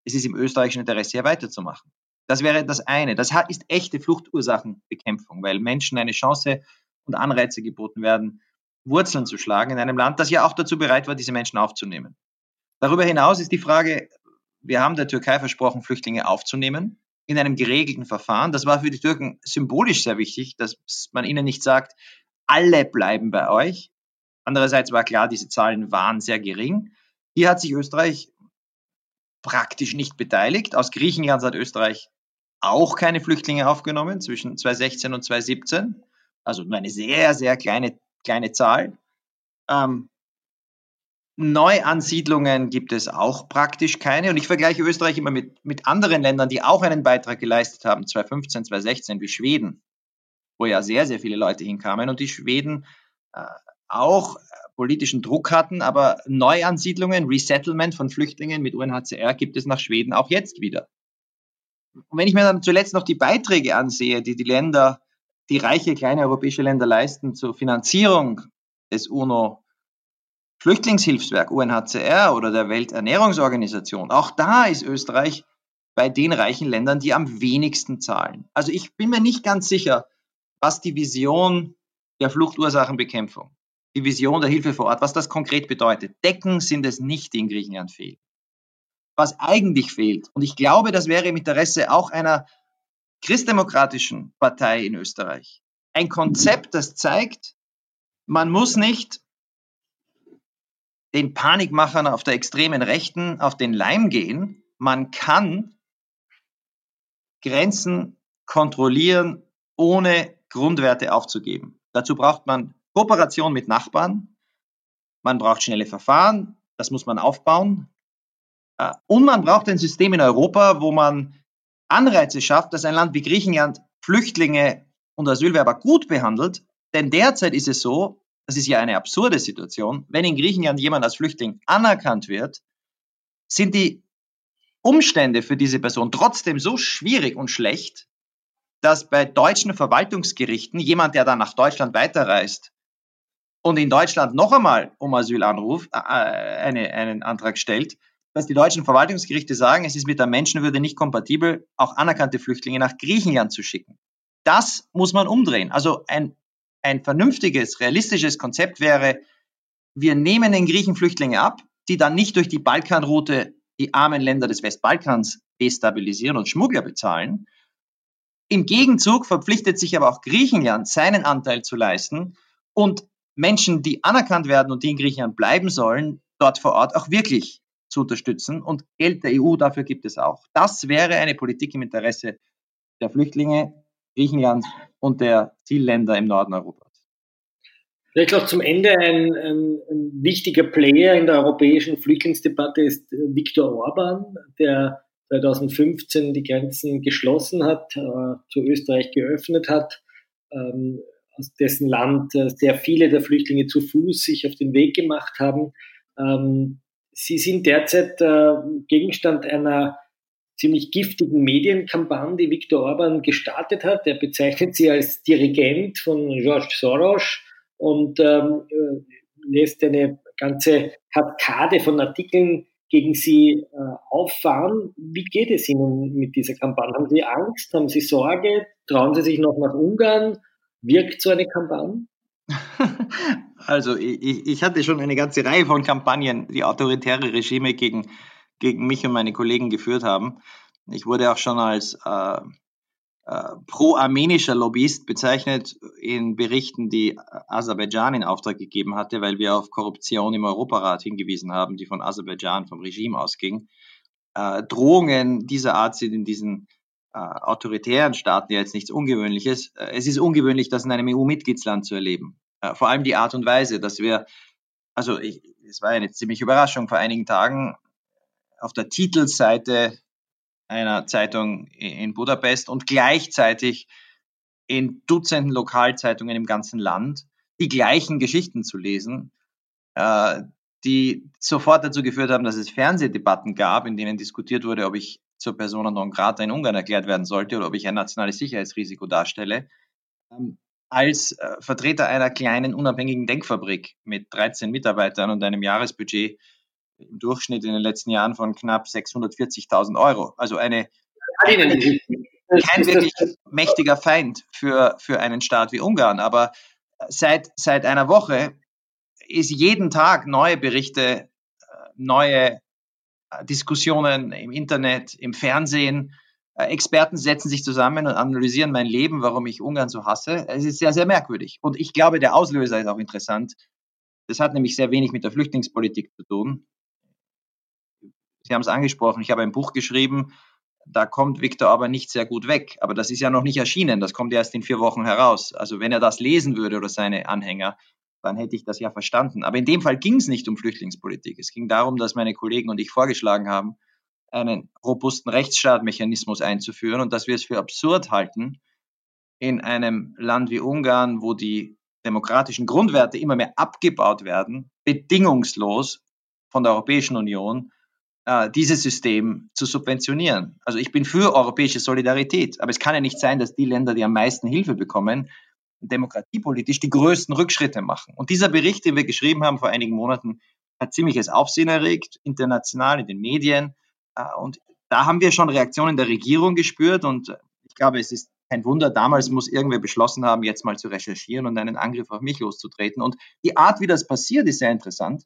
es ist im österreichischen Interesse hier weiterzumachen. Das wäre das eine. Das ist echte Fluchtursachenbekämpfung, weil Menschen eine Chance und Anreize geboten werden, Wurzeln zu schlagen in einem Land, das ja auch dazu bereit war, diese Menschen aufzunehmen. Darüber hinaus ist die Frage, wir haben der Türkei versprochen, Flüchtlinge aufzunehmen in einem geregelten Verfahren. Das war für die Türken symbolisch sehr wichtig, dass man ihnen nicht sagt, alle bleiben bei euch. Andererseits war klar, diese Zahlen waren sehr gering. Hier hat sich Österreich praktisch nicht beteiligt. Aus Griechenland hat Österreich auch keine Flüchtlinge aufgenommen zwischen 2016 und 2017. Also nur eine sehr, sehr kleine kleine Zahl. Ähm, Neuansiedlungen gibt es auch praktisch keine. Und ich vergleiche Österreich immer mit, mit anderen Ländern, die auch einen Beitrag geleistet haben, 2015, 2016, wie Schweden, wo ja sehr, sehr viele Leute hinkamen und die Schweden äh, auch politischen Druck hatten, aber Neuansiedlungen, Resettlement von Flüchtlingen mit UNHCR gibt es nach Schweden auch jetzt wieder. Und wenn ich mir dann zuletzt noch die Beiträge ansehe, die die Länder, die reiche kleine europäische Länder leisten zur Finanzierung des UNO Flüchtlingshilfswerk UNHCR oder der Welternährungsorganisation, auch da ist Österreich bei den reichen Ländern, die am wenigsten zahlen. Also ich bin mir nicht ganz sicher, was die Vision der Fluchtursachenbekämpfung, die Vision der Hilfe vor Ort, was das konkret bedeutet. Decken sind es nicht, die in Griechenland fehlen. Was eigentlich fehlt, und ich glaube, das wäre im Interesse auch einer christdemokratischen Partei in Österreich, ein Konzept, das zeigt, man muss nicht den Panikmachern auf der extremen Rechten auf den Leim gehen. Man kann Grenzen kontrollieren, ohne Grundwerte aufzugeben. Dazu braucht man Kooperation mit Nachbarn. Man braucht schnelle Verfahren. Das muss man aufbauen. Äh, und man braucht ein System in Europa, wo man Anreize schafft, dass ein Land wie Griechenland Flüchtlinge und Asylwerber gut behandelt. Denn derzeit ist es so, das ist ja eine absurde Situation, wenn in Griechenland jemand als Flüchtling anerkannt wird, sind die Umstände für diese Person trotzdem so schwierig und schlecht, dass bei deutschen Verwaltungsgerichten jemand, der dann nach Deutschland weiterreist und in Deutschland noch einmal um Asyl anruft, äh, eine, einen Antrag stellt, dass die deutschen Verwaltungsgerichte sagen, es ist mit der Menschenwürde nicht kompatibel, auch anerkannte Flüchtlinge nach Griechenland zu schicken. Das muss man umdrehen. Also ein ein vernünftiges, realistisches Konzept wäre, wir nehmen den Griechen Flüchtlinge ab, die dann nicht durch die Balkanroute die armen Länder des Westbalkans destabilisieren und Schmuggler bezahlen. Im Gegenzug verpflichtet sich aber auch Griechenland, seinen Anteil zu leisten und Menschen, die anerkannt werden und die in Griechenland bleiben sollen, dort vor Ort auch wirklich zu unterstützen. Und Geld der EU dafür gibt es auch. Das wäre eine Politik im Interesse der Flüchtlinge, Griechenland und der Zielländer im Norden Europas. Vielleicht auch zum Ende ein, ein, ein, wichtiger Player in der europäischen Flüchtlingsdebatte ist Viktor Orban, der 2015 die Grenzen geschlossen hat, äh, zu Österreich geöffnet hat, ähm, aus dessen Land äh, sehr viele der Flüchtlinge zu Fuß sich auf den Weg gemacht haben. Ähm, sie sind derzeit äh, Gegenstand einer ziemlich giftigen Medienkampagne, die Viktor Orban gestartet hat. Er bezeichnet sie als Dirigent von George Soros und ähm, äh, lässt eine ganze Kaskade von Artikeln gegen sie äh, auffahren. Wie geht es Ihnen mit dieser Kampagne? Haben Sie Angst? Haben Sie Sorge? Trauen Sie sich noch nach Ungarn? Wirkt so eine Kampagne? Also ich, ich hatte schon eine ganze Reihe von Kampagnen, die autoritäre Regime gegen gegen mich und meine Kollegen geführt haben. Ich wurde auch schon als äh, äh, pro-armenischer Lobbyist bezeichnet in Berichten, die Aserbaidschan in Auftrag gegeben hatte, weil wir auf Korruption im Europarat hingewiesen haben, die von Aserbaidschan, vom Regime ausging. Äh, Drohungen dieser Art sind in diesen äh, autoritären Staaten ja jetzt nichts Ungewöhnliches. Äh, es ist ungewöhnlich, das in einem EU-Mitgliedsland zu erleben. Äh, vor allem die Art und Weise, dass wir, also ich, es war eine ziemliche Überraschung vor einigen Tagen, auf der Titelseite einer Zeitung in Budapest und gleichzeitig in Dutzenden Lokalzeitungen im ganzen Land die gleichen Geschichten zu lesen, äh, die sofort dazu geführt haben, dass es Fernsehdebatten gab, in denen diskutiert wurde, ob ich zur Persona non grata in Ungarn erklärt werden sollte oder ob ich ein nationales Sicherheitsrisiko darstelle. Als äh, Vertreter einer kleinen unabhängigen Denkfabrik mit 13 Mitarbeitern und einem Jahresbudget im Durchschnitt in den letzten Jahren von knapp 640.000 Euro. Also eine kein wirklich mächtiger Feind für, für einen Staat wie Ungarn. Aber seit, seit einer Woche ist jeden Tag neue Berichte, neue Diskussionen im Internet, im Fernsehen. Experten setzen sich zusammen und analysieren mein Leben, warum ich Ungarn so hasse. Es ist sehr, sehr merkwürdig. Und ich glaube, der Auslöser ist auch interessant. Das hat nämlich sehr wenig mit der Flüchtlingspolitik zu tun. Sie haben es angesprochen, ich habe ein Buch geschrieben, da kommt Viktor aber nicht sehr gut weg. Aber das ist ja noch nicht erschienen, das kommt erst in vier Wochen heraus. Also wenn er das lesen würde oder seine Anhänger, dann hätte ich das ja verstanden. Aber in dem Fall ging es nicht um Flüchtlingspolitik. Es ging darum, dass meine Kollegen und ich vorgeschlagen haben, einen robusten Rechtsstaatmechanismus einzuführen und dass wir es für absurd halten, in einem Land wie Ungarn, wo die demokratischen Grundwerte immer mehr abgebaut werden, bedingungslos von der Europäischen Union, äh, dieses System zu subventionieren. Also ich bin für europäische Solidarität, aber es kann ja nicht sein, dass die Länder, die am meisten Hilfe bekommen, demokratiepolitisch die größten Rückschritte machen. Und dieser Bericht, den wir geschrieben haben vor einigen Monaten, hat ziemliches Aufsehen erregt, international in den Medien. Äh, und da haben wir schon Reaktionen der Regierung gespürt. Und äh, ich glaube, es ist kein Wunder, damals muss irgendwer beschlossen haben, jetzt mal zu recherchieren und einen Angriff auf mich loszutreten. Und die Art, wie das passiert, ist sehr interessant.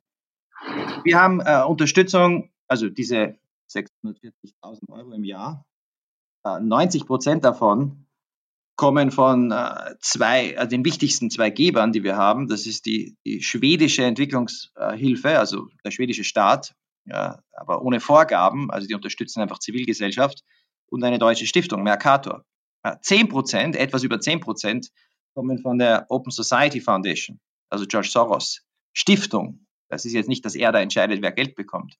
Wir haben äh, Unterstützung, also diese 640.000 Euro im Jahr, äh, 90 Prozent davon kommen von äh, zwei, äh, den wichtigsten zwei Gebern, die wir haben. Das ist die, die schwedische Entwicklungshilfe, also der schwedische Staat, ja, aber ohne Vorgaben, also die unterstützen einfach Zivilgesellschaft und eine deutsche Stiftung, Mercator. Zehn Prozent, etwas über zehn Prozent, kommen von der Open Society Foundation, also George Soros Stiftung. Das ist jetzt nicht, dass er da entscheidet, wer Geld bekommt.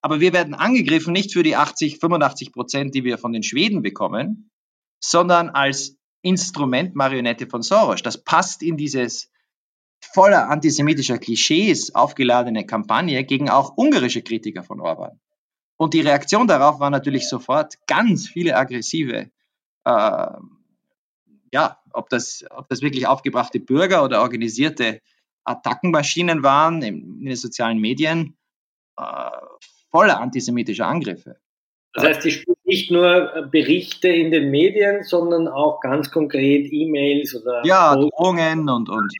Aber wir werden angegriffen nicht für die 80, 85 Prozent, die wir von den Schweden bekommen, sondern als Instrument Marionette von Soros. Das passt in dieses voller antisemitischer Klischees aufgeladene Kampagne gegen auch ungarische Kritiker von Orban. Und die Reaktion darauf war natürlich sofort ganz viele aggressive, äh, ja, ob das, ob das wirklich aufgebrachte Bürger oder organisierte Attackenmaschinen waren in, in den sozialen Medien, äh, voller antisemitischer Angriffe. Das heißt, die spielen nicht nur äh, Berichte in den Medien, sondern auch ganz konkret E-Mails oder. Ja, Drohungen und, und,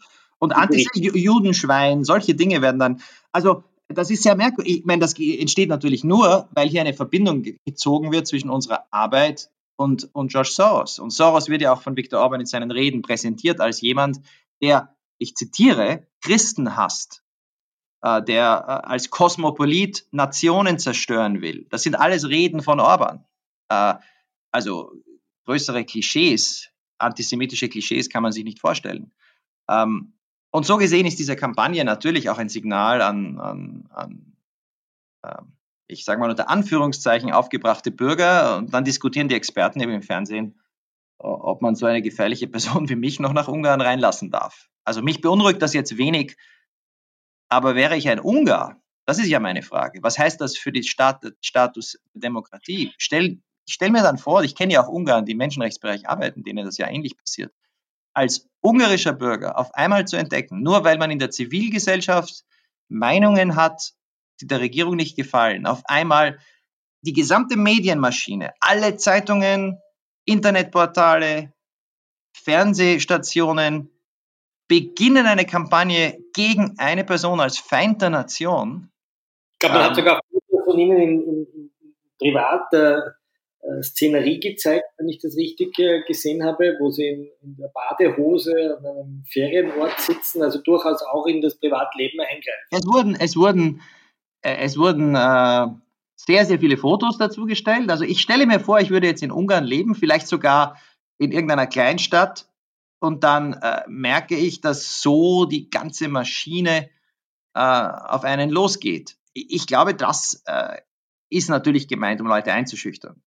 und Anti-Judenschwein, solche Dinge werden dann. Also, das ist sehr merkwürdig. Ich meine, das entsteht natürlich nur, weil hier eine Verbindung gezogen wird zwischen unserer Arbeit und, und George Soros. Und Soros wird ja auch von Viktor Orban in seinen Reden präsentiert als jemand, der, ich zitiere, Christen hasst. Äh, der äh, als Kosmopolit Nationen zerstören will. Das sind alles Reden von Orban. Äh, also größere Klischees, antisemitische Klischees kann man sich nicht vorstellen. Ähm, und so gesehen ist diese Kampagne natürlich auch ein Signal an, an, an ähm, ich sage mal unter Anführungszeichen, aufgebrachte Bürger. Und dann diskutieren die Experten eben im Fernsehen, ob man so eine gefährliche Person wie mich noch nach Ungarn reinlassen darf. Also mich beunruhigt das jetzt wenig, aber wäre ich ein Ungar, das ist ja meine Frage. Was heißt das für den Stat Status Demokratie? Stell, ich stelle mir dann vor, ich kenne ja auch Ungarn, die im Menschenrechtsbereich arbeiten, denen das ja ähnlich passiert. Als ungarischer Bürger auf einmal zu entdecken, nur weil man in der Zivilgesellschaft Meinungen hat, die der Regierung nicht gefallen, auf einmal die gesamte Medienmaschine, alle Zeitungen, Internetportale, Fernsehstationen, beginnen eine Kampagne gegen eine Person als Feind der Nation. Ich glaube, man ähm, hat sogar von Ihnen in, in, in privater äh, Szenerie gezeigt, wenn ich das richtig äh, gesehen habe, wo Sie in, in, der Badehose an einem Ferienort sitzen, also durchaus auch in das Privatleben eingreifen. Es wurden, es wurden, äh, es wurden äh, sehr, sehr viele Fotos dazu gestellt. Also ich stelle mir vor, ich würde jetzt in Ungarn leben, vielleicht sogar in irgendeiner Kleinstadt und dann äh, merke ich, dass so die ganze Maschine äh, auf einen losgeht. Ich glaube, das äh, ist natürlich gemeint, um Leute einzuschüchtern.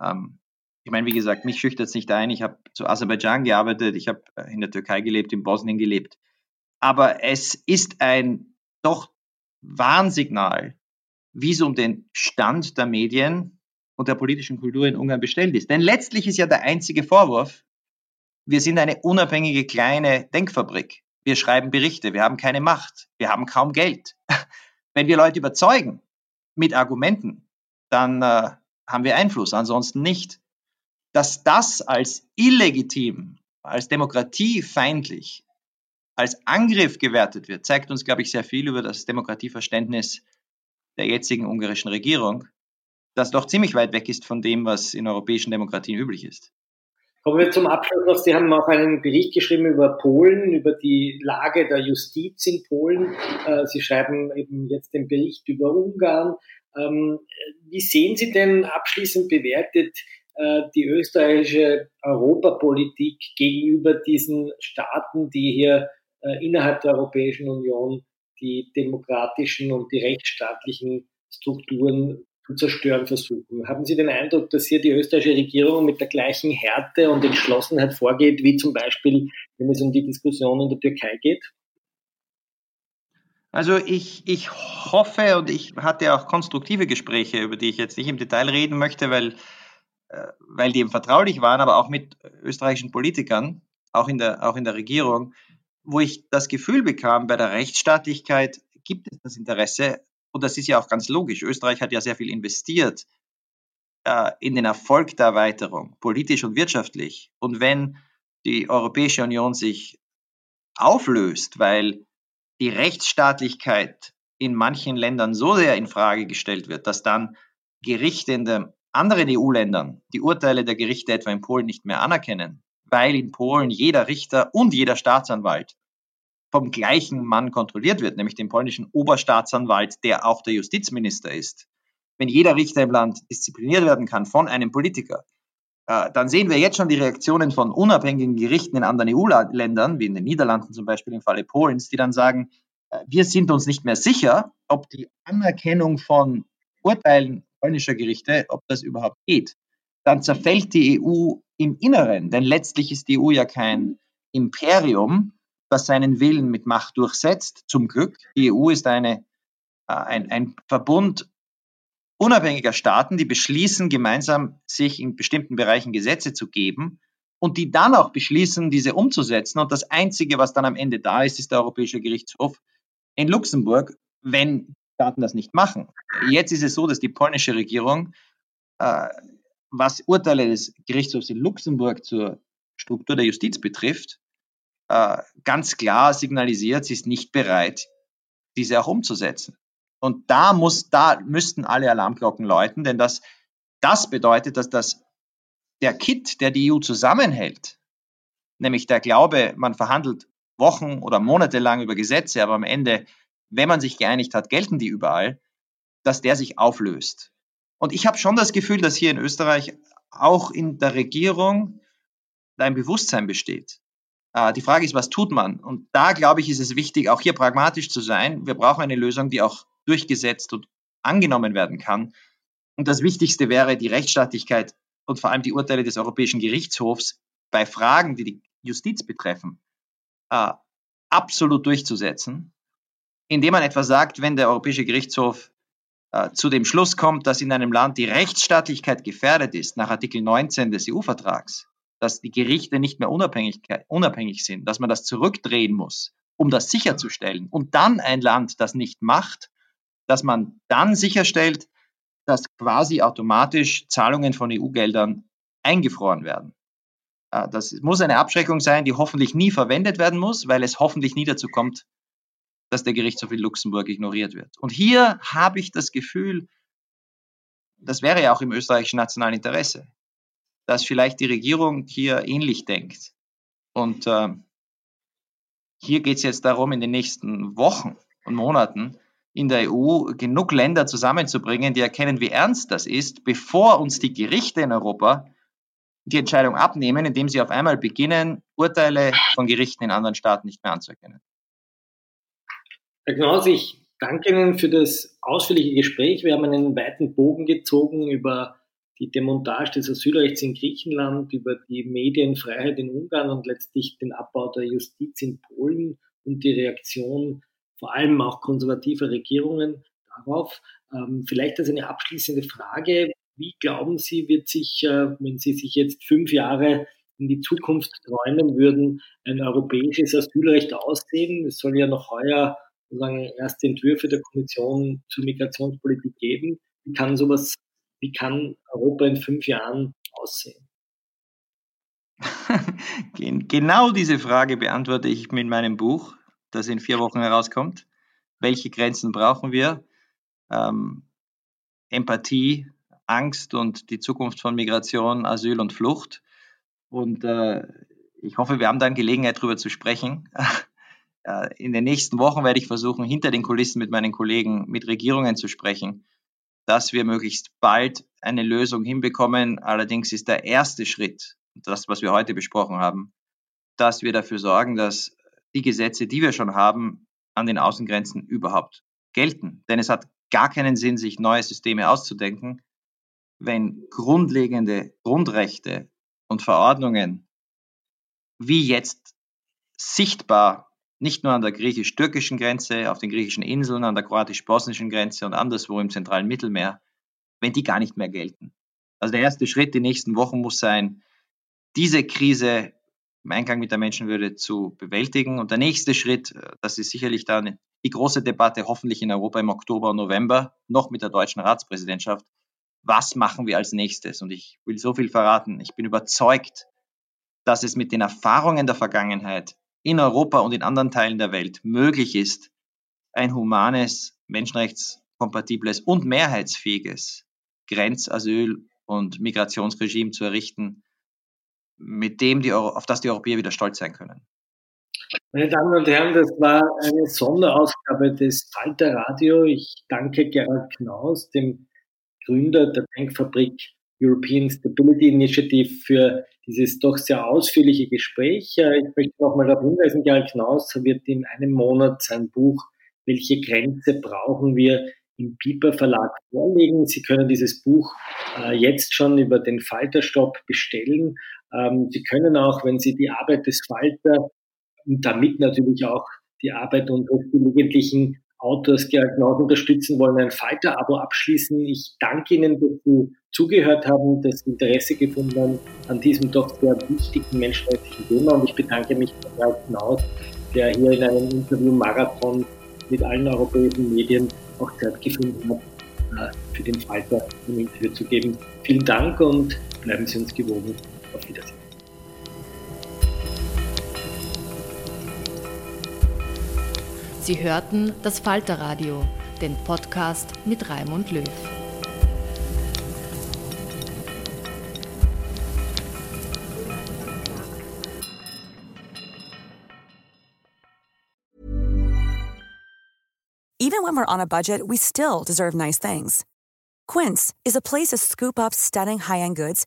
Ähm, ich meine, wie gesagt, mich schüchtert es nicht ein. Ich habe zu Aserbaidschan gearbeitet, ich habe äh, in der Türkei gelebt, in Bosnien gelebt. Aber es ist ein doch Warnsignal, wie es um den Stand der Medien und der politischen Kultur in Ungarn bestellt ist. Denn letztlich ist ja der einzige Vorwurf, wir sind eine unabhängige kleine Denkfabrik. Wir schreiben Berichte, wir haben keine Macht, wir haben kaum Geld. Wenn wir Leute überzeugen mit Argumenten, dann äh, haben wir Einfluss, ansonsten nicht. Dass das als illegitim, als demokratiefeindlich, als Angriff gewertet wird, zeigt uns, glaube ich, sehr viel über das Demokratieverständnis der jetzigen ungarischen Regierung, das doch ziemlich weit weg ist von dem, was in europäischen Demokratien üblich ist. Kommen wir zum Abschluss noch. Sie haben auch einen Bericht geschrieben über Polen, über die Lage der Justiz in Polen. Äh, Sie schreiben eben jetzt den Bericht über Ungarn. Ähm, wie sehen Sie denn abschließend bewertet äh, die österreichische Europapolitik gegenüber diesen Staaten, die hier äh, innerhalb der Europäischen Union die demokratischen und die rechtsstaatlichen Strukturen zu zerstören versuchen. Haben Sie den Eindruck, dass hier die österreichische Regierung mit der gleichen Härte und Entschlossenheit vorgeht, wie zum Beispiel, wenn es um die Diskussion in der Türkei geht? Also ich, ich hoffe und ich hatte auch konstruktive Gespräche, über die ich jetzt nicht im Detail reden möchte, weil, äh, weil die eben vertraulich waren, aber auch mit österreichischen Politikern, auch in, der, auch in der Regierung, wo ich das Gefühl bekam, bei der Rechtsstaatlichkeit gibt es das Interesse, und das ist ja auch ganz logisch. Österreich hat ja sehr viel investiert äh, in den Erfolg der Erweiterung, politisch und wirtschaftlich. Und wenn die Europäische Union sich auflöst, weil die Rechtsstaatlichkeit in manchen Ländern so sehr in Frage gestellt wird, dass dann Gerichte in den anderen EU-Ländern die Urteile der Gerichte etwa in Polen nicht mehr anerkennen, weil in Polen jeder Richter und jeder Staatsanwalt vom gleichen Mann kontrolliert wird, nämlich dem polnischen Oberstaatsanwalt, der auch der Justizminister ist. Wenn jeder Richter im Land diszipliniert werden kann von einem Politiker, dann sehen wir jetzt schon die Reaktionen von unabhängigen Gerichten in anderen EU-Ländern, wie in den Niederlanden zum Beispiel im Falle Polens, die dann sagen, äh, wir sind uns nicht mehr sicher, ob die Anerkennung von Urteilen polnischer Gerichte, ob das überhaupt geht. Dann zerfällt die EU im Inneren, denn letztlich ist die EU ja kein Imperium, das seinen Willen mit Macht durchsetzt. Zum Glück. Die EU ist eine, äh, ein, ein Verbund unabhängiger Staaten, die beschließen, gemeinsam sich in bestimmten Bereichen Gesetze zu geben und die dann auch beschließen, diese umzusetzen. Und das Einzige, was dann am Ende da ist, ist der Europäische Gerichtshof in Luxemburg, wenn Staaten das nicht machen. Jetzt ist es so, dass die polnische Regierung, äh, was Urteile des Gerichtshofs in Luxemburg zur Struktur der Justiz betrifft, äh, ganz klar signalisiert, sie ist nicht bereit, diese auch umzusetzen. Und da muss, da müssten alle Alarmglocken läuten, denn das, das bedeutet, dass das, der Kit, der die EU zusammenhält, nämlich der Glaube, man verhandelt Wochen oder Monate lang über Gesetze, aber am Ende, wenn man sich geeinigt hat, gelten die überall, dass der sich auflöst. Und ich habe schon das Gefühl, dass hier in Österreich auch in der Regierung ein Bewusstsein besteht. Äh, die Frage ist, was tut man? Und da, glaube ich, ist es wichtig, auch hier pragmatisch zu sein. Wir brauchen eine Lösung, die auch durchgesetzt und angenommen werden kann. Und das Wichtigste wäre die Rechtsstaatlichkeit und vor allem die Urteile des Europäischen Gerichtshofs bei Fragen, die die Justiz betreffen, äh, absolut durchzusetzen, indem man etwa sagt, wenn der Europäische Gerichtshof äh, zu dem Schluss kommt, dass in einem Land die Rechtsstaatlichkeit gefährdet ist, nach Artikel 19 des EU-Vertrags, dass die Gerichte nicht mehr unabhängig, unabhängig sind, dass man das zurückdrehen muss, um das sicherzustellen. Und dann ein Land das nicht macht, dass man dann sicherstellt, dass quasi automatisch Zahlungen von EU-Geldern eingefroren werden. Äh, das muss eine Abschreckung sein, die hoffentlich nie verwendet werden muss, weil es hoffentlich nie dazu kommt, dass der Gerichtshof in Luxemburg ignoriert wird. Und hier habe ich das Gefühl, das wäre ja auch im österreichischen nationalen Interesse, dass vielleicht die Regierung hier ähnlich denkt. Und äh, hier geht es jetzt darum, in den nächsten Wochen und Monaten in der EU genug Länder zusammenzubringen, die erkennen, wie ernst das ist, bevor uns die Gerichte in Europa die Entscheidung abnehmen, indem sie auf einmal beginnen, Urteile von Gerichten in anderen Staaten nicht mehr anzuerkennen. Herr Knaus, ich danke Ihnen für das ausführliche Gespräch. Wir haben einen weiten Bogen gezogen über die Demontage des Asylrechts in Griechenland, über die Medienfreiheit in Ungarn und letztlich den Abbau der Justiz in Polen und die Reaktion vor allem auch konservativer Regierungen darauf. Ähm, vielleicht als eine abschließende Frage, wie glauben Sie, wird sich, äh, wenn Sie sich jetzt fünf Jahre in die Zukunft träumen würden, ein europäisches Asylrecht aussehen? Es soll ja noch heuer sozusagen erste Entwürfe der Kommission zur Migrationspolitik geben. Wie kann sowas wie kann Europa in fünf Jahren aussehen? genau diese Frage beantworte ich mit meinem Buch, das in vier Wochen herauskommt. Welche Grenzen brauchen wir? Ähm, Empathie, Angst und die Zukunft von Migration, Asyl und Flucht. Und äh, ich hoffe, wir haben dann Gelegenheit, darüber zu sprechen. In den nächsten Wochen werde ich versuchen, hinter den Kulissen mit meinen Kollegen, mit Regierungen zu sprechen dass wir möglichst bald eine Lösung hinbekommen. Allerdings ist der erste Schritt, das, was wir heute besprochen haben, dass wir dafür sorgen, dass die Gesetze, die wir schon haben, an den Außengrenzen überhaupt gelten. Denn es hat gar keinen Sinn, sich neue Systeme auszudenken, wenn grundlegende Grundrechte und Verordnungen wie jetzt sichtbar nicht nur an der griechisch-türkischen Grenze, auf den griechischen Inseln, an der kroatisch-bosnischen Grenze und anderswo im zentralen Mittelmeer, wenn die gar nicht mehr gelten. Also der erste Schritt die nächsten Wochen muss sein, diese Krise im Einklang mit der Menschenwürde zu bewältigen. Und der nächste Schritt, äh, das ist sicherlich dann die große Debatte, hoffentlich in Europa im Oktober und November, noch mit der deutschen Ratspräsidentschaft. Was machen wir als nächstes? Und ich will so viel verraten. Ich bin überzeugt, dass es mit den Erfahrungen der Vergangenheit in Europa und in anderen Teilen der Welt möglich ist, ein humanes, menschenrechtskompatibles und mehrheitsfähiges Grenz-, Asyl- und Migrationsregime zu errichten, mit dem die, auf das die Europäer wieder stolz sein können. Meine Damen und Herren, das war eine Sonderausgabe des Falter Radio. Ich danke Gerald Knaus, dem Gründer der Denkfabrik European Stability Initiative, für dieses doch sehr ausführliche Gespräch. Äh, ich möchte noch mal darauf hinweisen, Gerald Knaus wird in einem Monat sein Buch Welche Grenze brauchen wir im Piper Verlag vorlegen. Sie können dieses Buch äh, jetzt schon über den Falterstopp bestellen. Ähm, Sie können auch, wenn Sie die Arbeit des Falter und damit natürlich auch die Arbeit unseres gelegentlichen Autors Gerald Knaus unterstützen wollen, ein Falter-Abo abschließen. Ich danke Ihnen, dass Sie zugehört haben, das Interesse gefunden haben an diesem doch sehr wichtigen menschenrechtlichen Thema. Und ich bedanke mich bei Gerald Knaus, der hier in einem Interview-Marathon mit allen europäischen Medien auch Zeit gefunden hat, äh, für den Falter ein Interview zu geben. Vielen Dank und bleiben Sie uns gewogen. Auf Wiedersehen. Sie hörten das Falterradio, den Podcast mit Raimund Löw. Even when we're on a budget, we still deserve nice things. Quince is a place to scoop up stunning high-end goods